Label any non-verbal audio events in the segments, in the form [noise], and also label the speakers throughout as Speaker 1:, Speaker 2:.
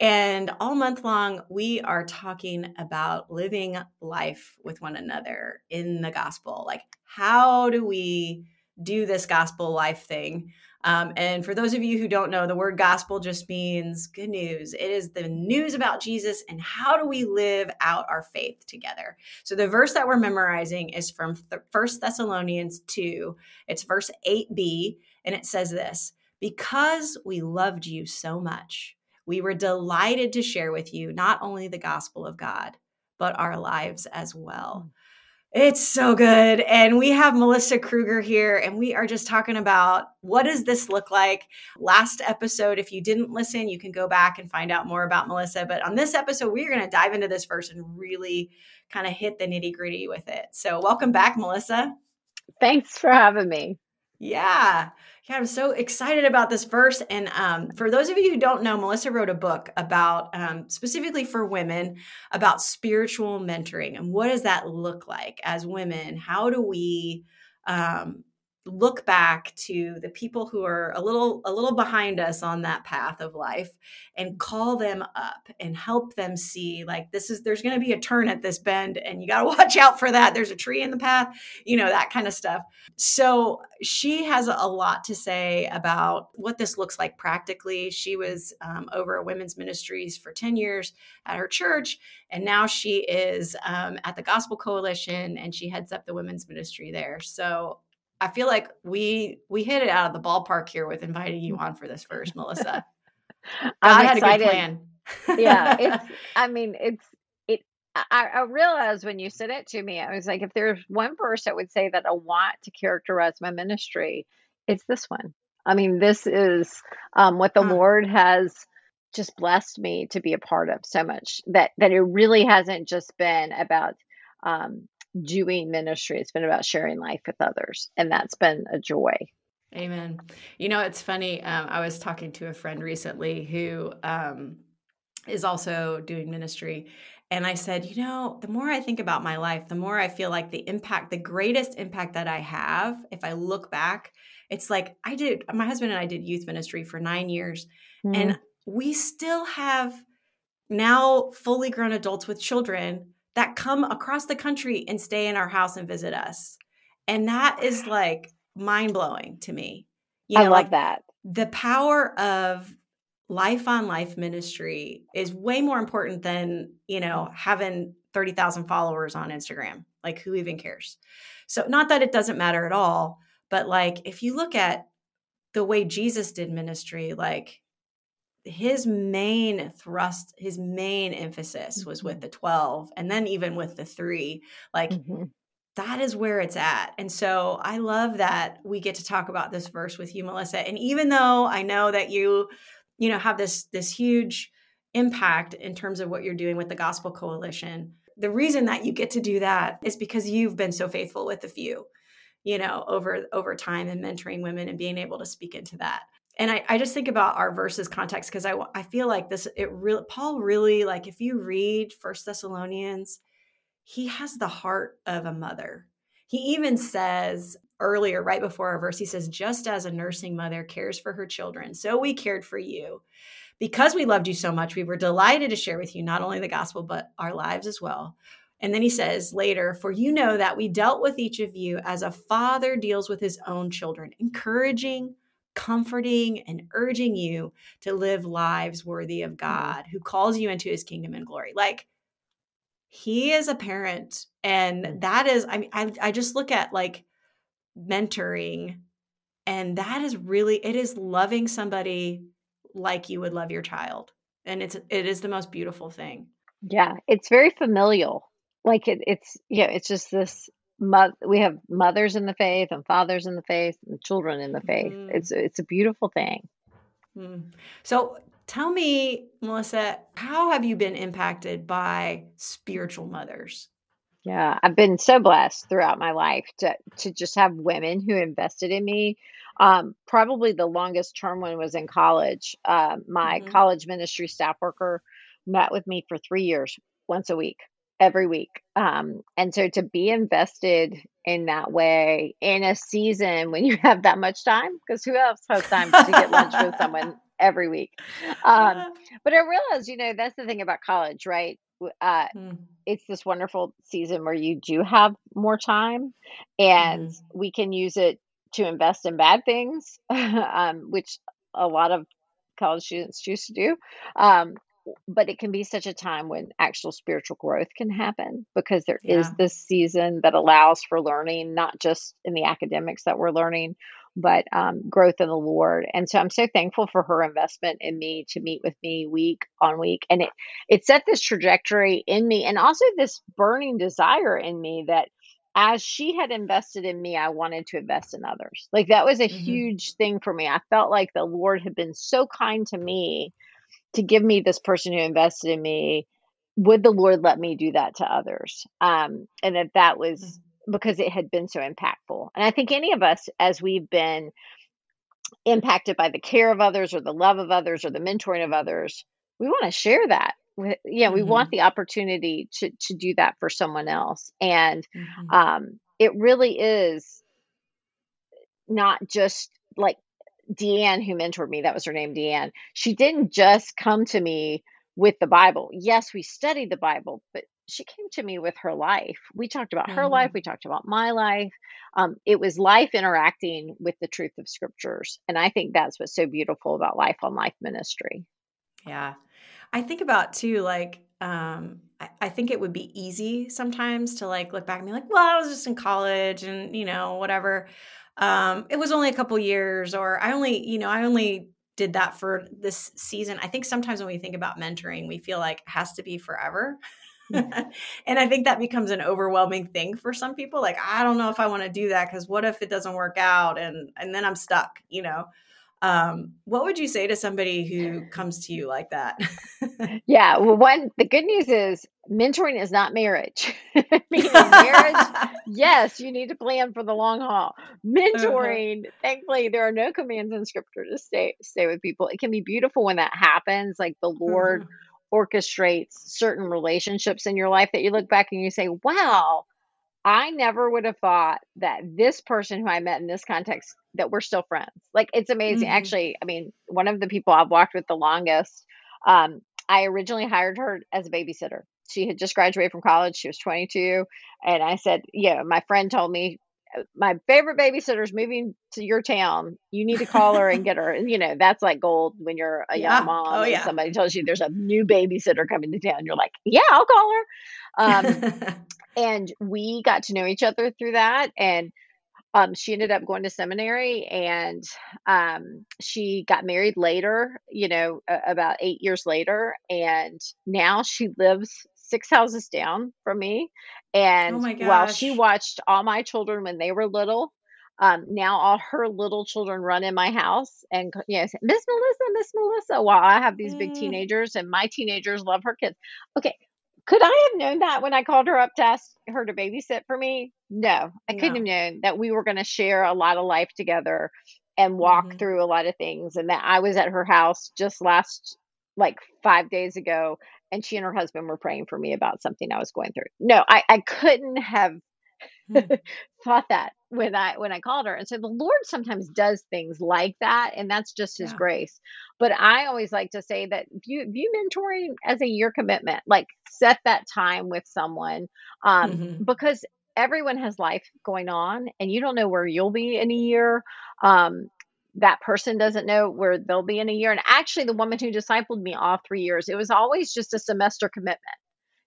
Speaker 1: And all month long, we are talking about living life with one another in the gospel. Like, how do we do this gospel life thing? Um, and for those of you who don't know, the word gospel just means good news. It is the news about Jesus and how do we live out our faith together. So the verse that we're memorizing is from First Thessalonians 2. It's verse 8b, and it says this Because we loved you so much we were delighted to share with you not only the gospel of God, but our lives as well. Mm. It's so good. And we have Melissa Kruger here, and we are just talking about what does this look like? Last episode, if you didn't listen, you can go back and find out more about Melissa. But on this episode, we're going to dive into this verse and really kind of hit the nitty gritty with it. So, welcome back, Melissa.
Speaker 2: Thanks for having me.
Speaker 1: Yeah. Yeah, I'm so excited about this verse. And um, for those of you who don't know, Melissa wrote a book about um, specifically for women about spiritual mentoring and what does that look like as women? How do we um, look back to the people who are a little a little behind us on that path of life and call them up and help them see like this is there's going to be a turn at this bend and you got to [laughs] watch out for that. There's a tree in the path you know that kind of stuff. So she has a lot to say about what this looks like practically. She was um, over women's ministries for 10 years at her church and now she is um, at the gospel coalition and she heads up the women's ministry there. So I feel like we we hit it out of the ballpark here with inviting you on for this first, Melissa. [laughs]
Speaker 2: God had excited. a good plan. yeah, it's. [laughs] I mean, it's. It. I, I realized when you said it to me, I was like, if there's one verse that would say that I want to characterize my ministry, it's this one. I mean, this is um, what the huh. Lord has just blessed me to be a part of so much that that it really hasn't just been about um, doing ministry. It's been about sharing life with others, and that's been a joy.
Speaker 1: Amen. You know, it's funny. Um, I was talking to a friend recently who um, is also doing ministry. And I said, you know, the more I think about my life, the more I feel like the impact, the greatest impact that I have, if I look back, it's like I did, my husband and I did youth ministry for nine years. Mm-hmm. And we still have now fully grown adults with children that come across the country and stay in our house and visit us. And that is like mind blowing to me.
Speaker 2: You know, I love like that.
Speaker 1: The power of life on life ministry is way more important than, you know, having 30,000 followers on Instagram. Like, who even cares? So, not that it doesn't matter at all, but like, if you look at the way Jesus did ministry, like, his main thrust, his main emphasis was with mm-hmm. the 12 and then even with the three. Like mm-hmm. that is where it's at. And so I love that we get to talk about this verse with you, Melissa. And even though I know that you, you know, have this this huge impact in terms of what you're doing with the Gospel Coalition, the reason that you get to do that is because you've been so faithful with the few you know over over time and mentoring women and being able to speak into that and I, I just think about our verses context because I, I feel like this it really paul really like if you read first thessalonians he has the heart of a mother. He even says earlier right before our verse he says just as a nursing mother cares for her children so we cared for you. Because we loved you so much we were delighted to share with you not only the gospel but our lives as well. And then he says later, For you know that we dealt with each of you as a father deals with his own children, encouraging, comforting and urging you to live lives worthy of mm-hmm. God who calls you into his kingdom and glory. Like he is a parent and mm. that is I mean I I just look at like mentoring and that is really it is loving somebody like you would love your child. And it's it is the most beautiful thing.
Speaker 2: Yeah, it's very familial. Like it, it's yeah, it's just this mo- we have mothers in the faith and fathers in the faith and children in the faith. Mm. It's it's a beautiful thing.
Speaker 1: Mm. So tell me, Melissa, how have you been impacted by spiritual mothers?
Speaker 2: Yeah, I've been so blessed throughout my life to to just have women who invested in me. Um, probably the longest term one was in college. Uh, my
Speaker 1: Mhm.
Speaker 2: college ministry staff worker met with me for three years, once a week, every week. Um, and so to be invested in that way in a season when you have that much time, because who else has time to get lunch with [laughs] someone every week? Um, but I realized, you know, that's the thing about college, right? Uh,
Speaker 1: Mm,
Speaker 2: it's this wonderful season where you do have more time and
Speaker 1: mhm.
Speaker 2: we can use it to invest in bad things, [laughs] um, which a lot of college students choose to do. Um, but it can be such a time when actual spiritual growth can happen because there is
Speaker 1: Yeah.
Speaker 2: this season that allows for learning, not just in the academics that we're learning, but um, growth in the Lord. And so I'm so thankful for her investment in me to meet with me week on week. And it it set this trajectory in me and also this burning desire in me that as she had invested in me, I wanted to invest in others. Like that was a
Speaker 1: Mhm.
Speaker 2: huge thing for me. I felt like the Lord had been so kind to me to give me this person who invested in me. Would the Lord let me do that to others? Um, and that that was
Speaker 1: Mm.
Speaker 2: because it had been so impactful. And I think any of us, as we've been impacted by the care of others or the love of others or the mentoring of others, we want to share that. We, yeah, we want
Speaker 1: Mhm.
Speaker 2: the opportunity to to do that for someone else, and
Speaker 1: Mhm.
Speaker 2: um, it really is not just like Deanne who mentored me. That was her name, Deanne. She didn't just come to me with the Bible. Yes, we studied the Bible, but she came to me with her life. We talked about her life.
Speaker 1: Mhm.
Speaker 2: We talked about my life. Um, it was life interacting with the truth of scriptures, and I think that's what's so beautiful about life on life ministry.
Speaker 1: Yeah. I think about too, like, um, I, I think it would be easy sometimes to like look back and be like, well, I was just in college and, you know, whatever. Um, it was only a couple years, or I only, you know, I only did that for this season. I think sometimes when we think about mentoring, we feel like it has to be forever. [laughs] and I think that becomes an overwhelming thing for some people. Like, I don't know if I want to do that because what if it doesn't work out and and then I'm stuck, you know? Um, what would you say to somebody who comes to you like that? [laughs]
Speaker 2: Yeah, well, one the good news is mentoring is not marriage. [laughs] Meaning marriage, [laughs] yes, you need to plan for the long haul.
Speaker 1: Uh-huh.
Speaker 2: Mentoring, thankfully, there are no commands in scripture to stay stay with people. It can be beautiful when that happens, like the Lord
Speaker 1: Mhm.
Speaker 2: orchestrates certain relationships in your life that you look back and you say, "Wow, I never would have thought that this person who I met in this context that we're still friends. Like it's amazing.
Speaker 1: Mhm.
Speaker 2: Actually, I mean, one of the people I've walked with the longest, um, I originally hired her as a babysitter. She had just graduated from college. She was 22. And I said, Yeah, my friend told me "Uh, my favorite babysitter's moving to your town. You need to call her and get her. And, you know, that's like gold when you're a young
Speaker 1: Yeah. Oh,
Speaker 2: mom and
Speaker 1: yeah.
Speaker 2: somebody tells you there's a new babysitter coming to town. You're like, Yeah, I'll call her. Um, [laughs] and we got to know each other through that and um, she ended up going to seminary and um, she got married later you know a- about eight years later and now she lives six houses down from me
Speaker 1: Oh
Speaker 2: and
Speaker 1: my
Speaker 2: while she watched all my children when they were little um, now all her little children run in my house and you know say, miss melissa miss melissa while i have these big
Speaker 1: Mm,
Speaker 2: teenagers and my teenagers love her kids okay could I have known that when I called her up to ask her to babysit for me? No, I couldn't have known that we were going to share a lot of life together and walk
Speaker 1: Mhm.
Speaker 2: through a lot of things, and that I was at her house just last, like, 5 days ago, and she and her husband were praying for me about something I was going through. No, I I couldn't have
Speaker 1: Mm. [laughs]
Speaker 2: thought that when I when I called her. And so the Lord sometimes does things like that, and that's just his
Speaker 1: Yeah.
Speaker 2: grace. But I always like to say that view view mentoring as a year commitment. Like set that time with someone. Um,
Speaker 1: Mhm.
Speaker 2: because everyone has life going on and you don't know where you'll be in a year. Um that person doesn't know where they'll be in a year. And actually, the woman who discipled me all three years, it was always just a semester commitment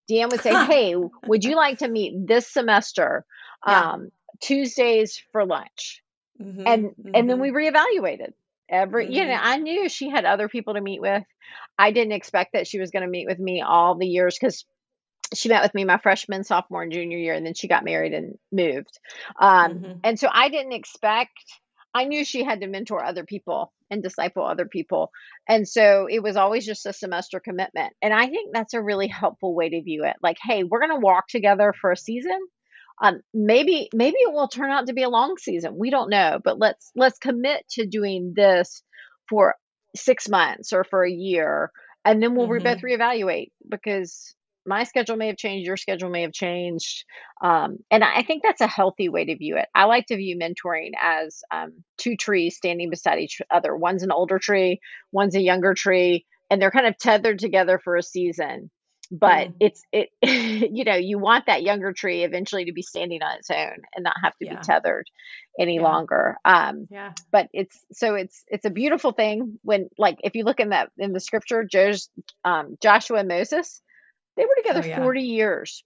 Speaker 2: Deanne would say, [laughs] "Hey, would you like to meet this semester,
Speaker 1: Yeah.
Speaker 2: um, Tuesdays for lunch?"
Speaker 1: Mhm.
Speaker 2: And and then we
Speaker 1: Mhm.
Speaker 2: reevaluated. Every you know,
Speaker 1: Mhm.
Speaker 2: I knew she had other people to meet with. I didn't expect that she was going to meet with me all the years because she met with me my freshman, sophomore, and junior year, and then she got married and moved. Um,
Speaker 1: Mhm.
Speaker 2: and so I didn't expect. I knew she had to mentor other people and disciple other people. And so it was always just a semester commitment. And I think that's a really helpful way to view it. Like, hey, we're going to walk together for a season. Um, maybe maybe it will turn out to be a long season. We don't know, but let's let's commit to doing this for six months or for a year, and then we'll mm-hmm. both reevaluate because my schedule may have changed, your schedule may have changed. Um, and I think that's a healthy way to view it. I like to view mentoring as um, two trees standing beside each other. One's an older tree, one's a younger tree, and they're kind of tethered together for a season. But mm. it's it, [laughs] you know, you want that younger tree eventually to be standing on its own and not have to yeah. be tethered any yeah. longer. Um, yeah. But it's so it's it's a beautiful thing when like if you look in that in the scripture, Joe's, um, Joshua and Moses they were together oh, yeah. 40 years.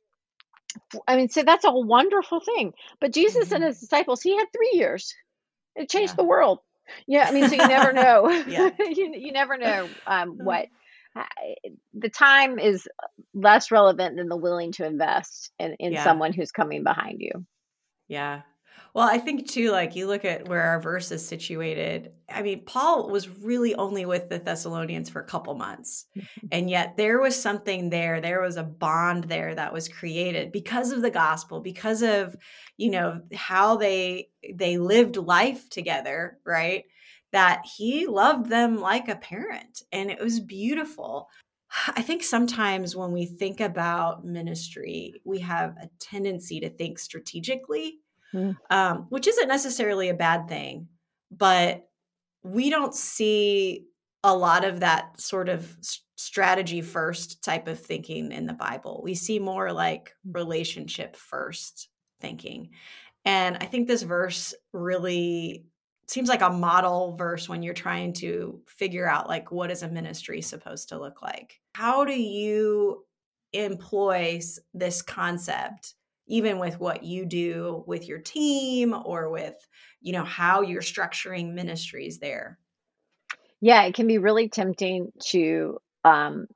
Speaker 2: I mean, so that's a wonderful thing. But Jesus mm-hmm. and his disciples, he had three years. It changed yeah. the world. Yeah, I mean, so you never know. [laughs] [laughs] you, you never know um, what the time is less relevant than the willing to invest in, in yeah. someone who's coming behind you.
Speaker 1: Yeah, well, I think too, like you look at where our verse is situated. I mean, Paul was really only with the Thessalonians for a couple months. Mm-hmm. And yet there was something there. There was a bond there that was created because of the gospel, because of, you know, how they they lived life together, right? That he loved them like a parent. And it was beautiful. I think sometimes when we think about ministry, we have a tendency to think strategically mm. um, which isn't necessarily a bad thing, but we don't see a lot of that sort of strategy first type of thinking in the Bible. We see more like mm. relationship first thinking. And I think this verse really seems like a model verse when you're trying to figure out like what is a ministry supposed to look like. How do you employ this concept even with what you do with your team or with you know how you're structuring ministries there?
Speaker 2: Yeah it can be really tempting to um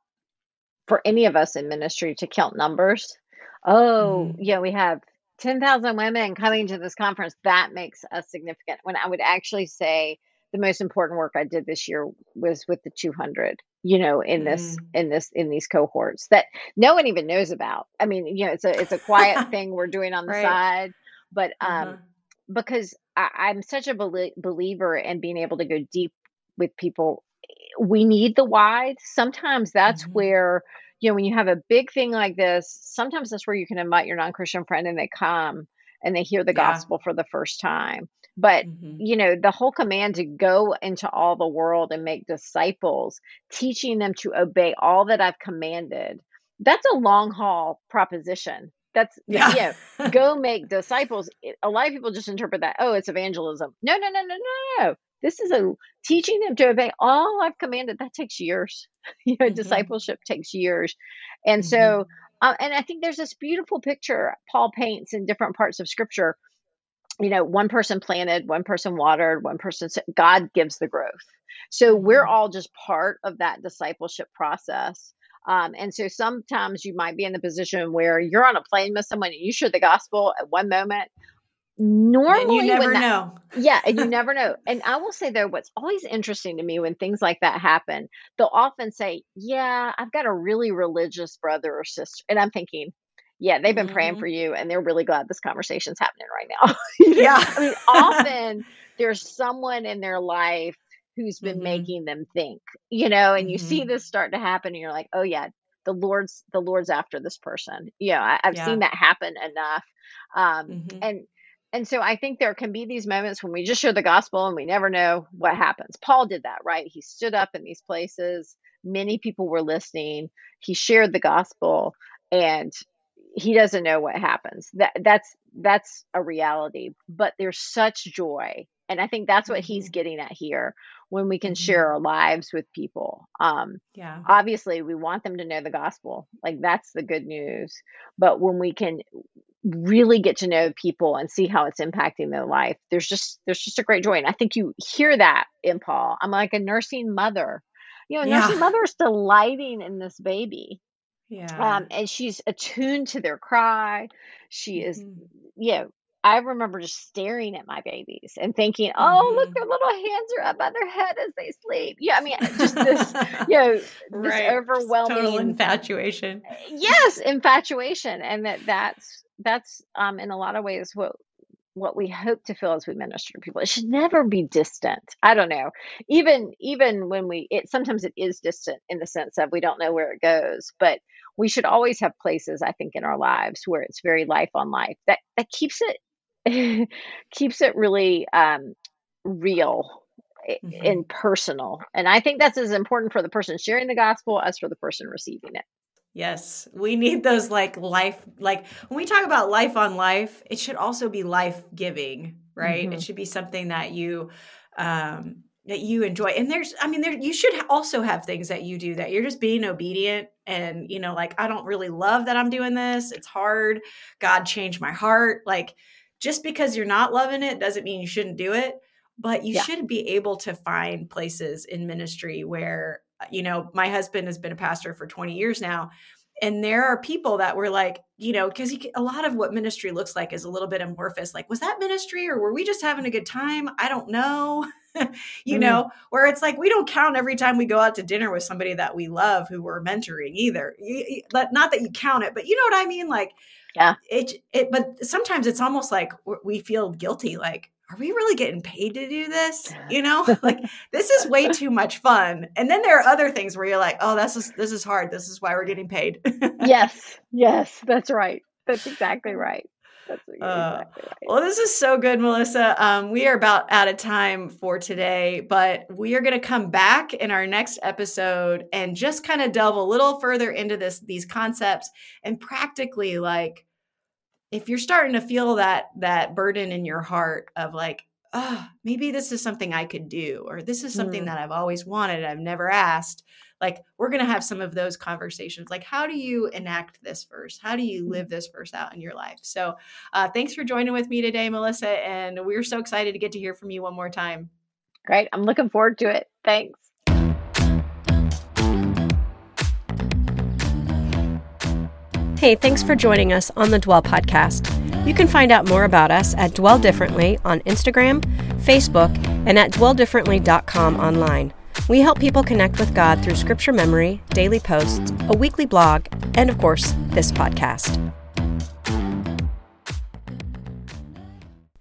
Speaker 2: for any of us in ministry to count numbers. Oh mm-hmm. yeah we have 10,000 women coming to this conference. That makes us significant. When i would actually say the most important work i did this year was with the 200 you know in this mm. in this in these cohorts that no one even knows about i mean you know it's a it's a quiet [laughs] thing we're doing on the right. side but um uh-huh. because I, am such a belie- believer in being able to go deep with people we need the wide sometimes that's mm-hmm. where you know when you have a big thing like this sometimes that's where you can invite your non-christian friend and they come and they hear the yeah. gospel for the first time but, mm-hmm. you know, the whole command to go into all the world and make disciples, teaching them to obey all that I've commanded, that's a long haul proposition. That's, [laughs] yeah, you know, go [laughs] make disciples. A lot of people just interpret that, oh, it's evangelism. No, no, no, no, no, no. This is a teaching them to obey all I've commanded. That takes years. [laughs] you know, mm-hmm. discipleship takes years. And mm-hmm. so, uh, and I think there's this beautiful picture Paul paints in different parts of scripture you know, one person planted, one person watered, one person, God gives the growth. So we're mm-hmm. all just part of that discipleship process. Um, and so sometimes you might be in the position where you're on a plane with someone and you share the gospel at one moment. Normally,
Speaker 1: and you never that, know. [laughs]
Speaker 2: yeah, and you [laughs] never know. And I will say though, what's always interesting to me when things like that happen, they'll often say, "Yeah, I've got a really religious brother or sister," and I'm thinking, yeah, they've been mm-hmm. praying for you and they're really glad this conversation's happening right now. [laughs]
Speaker 1: yeah.
Speaker 2: I mean, often there's someone in their life who's been mm-hmm. making them think, you know, and you mm-hmm. see this start to happen and you're like, oh yeah, the Lord's the Lord's after this person. You know, I, have yeah. seen that happen enough. Um, mm-hmm. and and so I think there can be these moments when we just share the gospel and we never know what happens. Paul did that, right? He stood up in these places. Many people were listening. He shared the gospel and he doesn't know what happens. That that's that's a reality, but there's such joy. And I think that's what he's mm-hmm. getting at here when we can mm-hmm. share our lives with people. Um, yeah. Obviously, we want them to know the gospel. Like, that's the good news. But when we can really get to know people and see how it's impacting their life, there's just there's just a great joy. And I think you hear that in Paul. I'm like a nursing mother. You know, yeah. nursing mother is delighting in this baby. Yeah. Um, and she's attuned to their cry. She is, mm-hmm. you know, I remember just staring at my babies and thinking, "Oh, mm-hmm. look, their little hands are up by their head as they sleep." Yeah, I mean, just this, [laughs] you know, this right. overwhelming
Speaker 1: total infatuation.
Speaker 2: Yes, infatuation, and that that's that's um in a lot of ways what what we hope to feel as we minister to people. It should never be distant. I don't know. Even even when we it sometimes it is distant in the sense of we don't know where it goes, but we should always have places I think in our lives where it's very life on life. That that keeps it [laughs] keeps it really um, real mm-hmm. and personal. And I think that's as important for the person sharing the gospel as for the person receiving it.
Speaker 1: Yes, we need those like life, like when we talk about life on life, it should also be life giving, right? Mm-hmm. It should be something that you, um, that you enjoy. And there's, I mean, there, you should also have things that you do that you're just being obedient and, you know, like, I don't really love that I'm doing this. It's hard. God changed my heart. Like, just because you're not loving it doesn't mean you shouldn't do it but you yeah. should be able to find places in ministry where you know my husband has been a pastor for 20 years now and there are people that were like you know because a lot of what ministry looks like is a little bit amorphous like was that ministry or were we just having a good time i don't know [laughs] you mm. know where it's like we don't count every time we go out to dinner with somebody that we love who we're mentoring either But not that you count it but you know what i mean like
Speaker 2: yeah.
Speaker 1: It it but sometimes it's almost like we feel guilty like are we really getting paid to do this? You know, [laughs] like this is way too much fun. And then there are other things where you're like, oh, this is this is hard. This is why we're getting paid.
Speaker 2: yes, [laughs] yes, that's right. That's exactly right. That's uh, exactly right.
Speaker 1: Well, this is so good, Melissa. Um, we are about out of time for today, but we are going to come back in our next episode and just kind of delve a little further into this these concepts and practically like if you're starting to feel that that burden in your heart of like oh maybe this is something i could do or this is something mm. that i've always wanted i've never asked like we're going to have some of those conversations like how do you enact this verse? How do you mm. live this verse out in your life? So uh, thanks for joining with me today melissa and we're so excited to get to hear from you one more time.
Speaker 2: Great i'm looking forward to it. Thanks
Speaker 1: Hey, thanks for joining us on the Dwell podcast. You can find out more about us at Dwell Differently on Instagram, Facebook, and at dwelldifferently.com online. We help people connect with God through scripture memory, daily posts, a weekly blog, and of course, this podcast.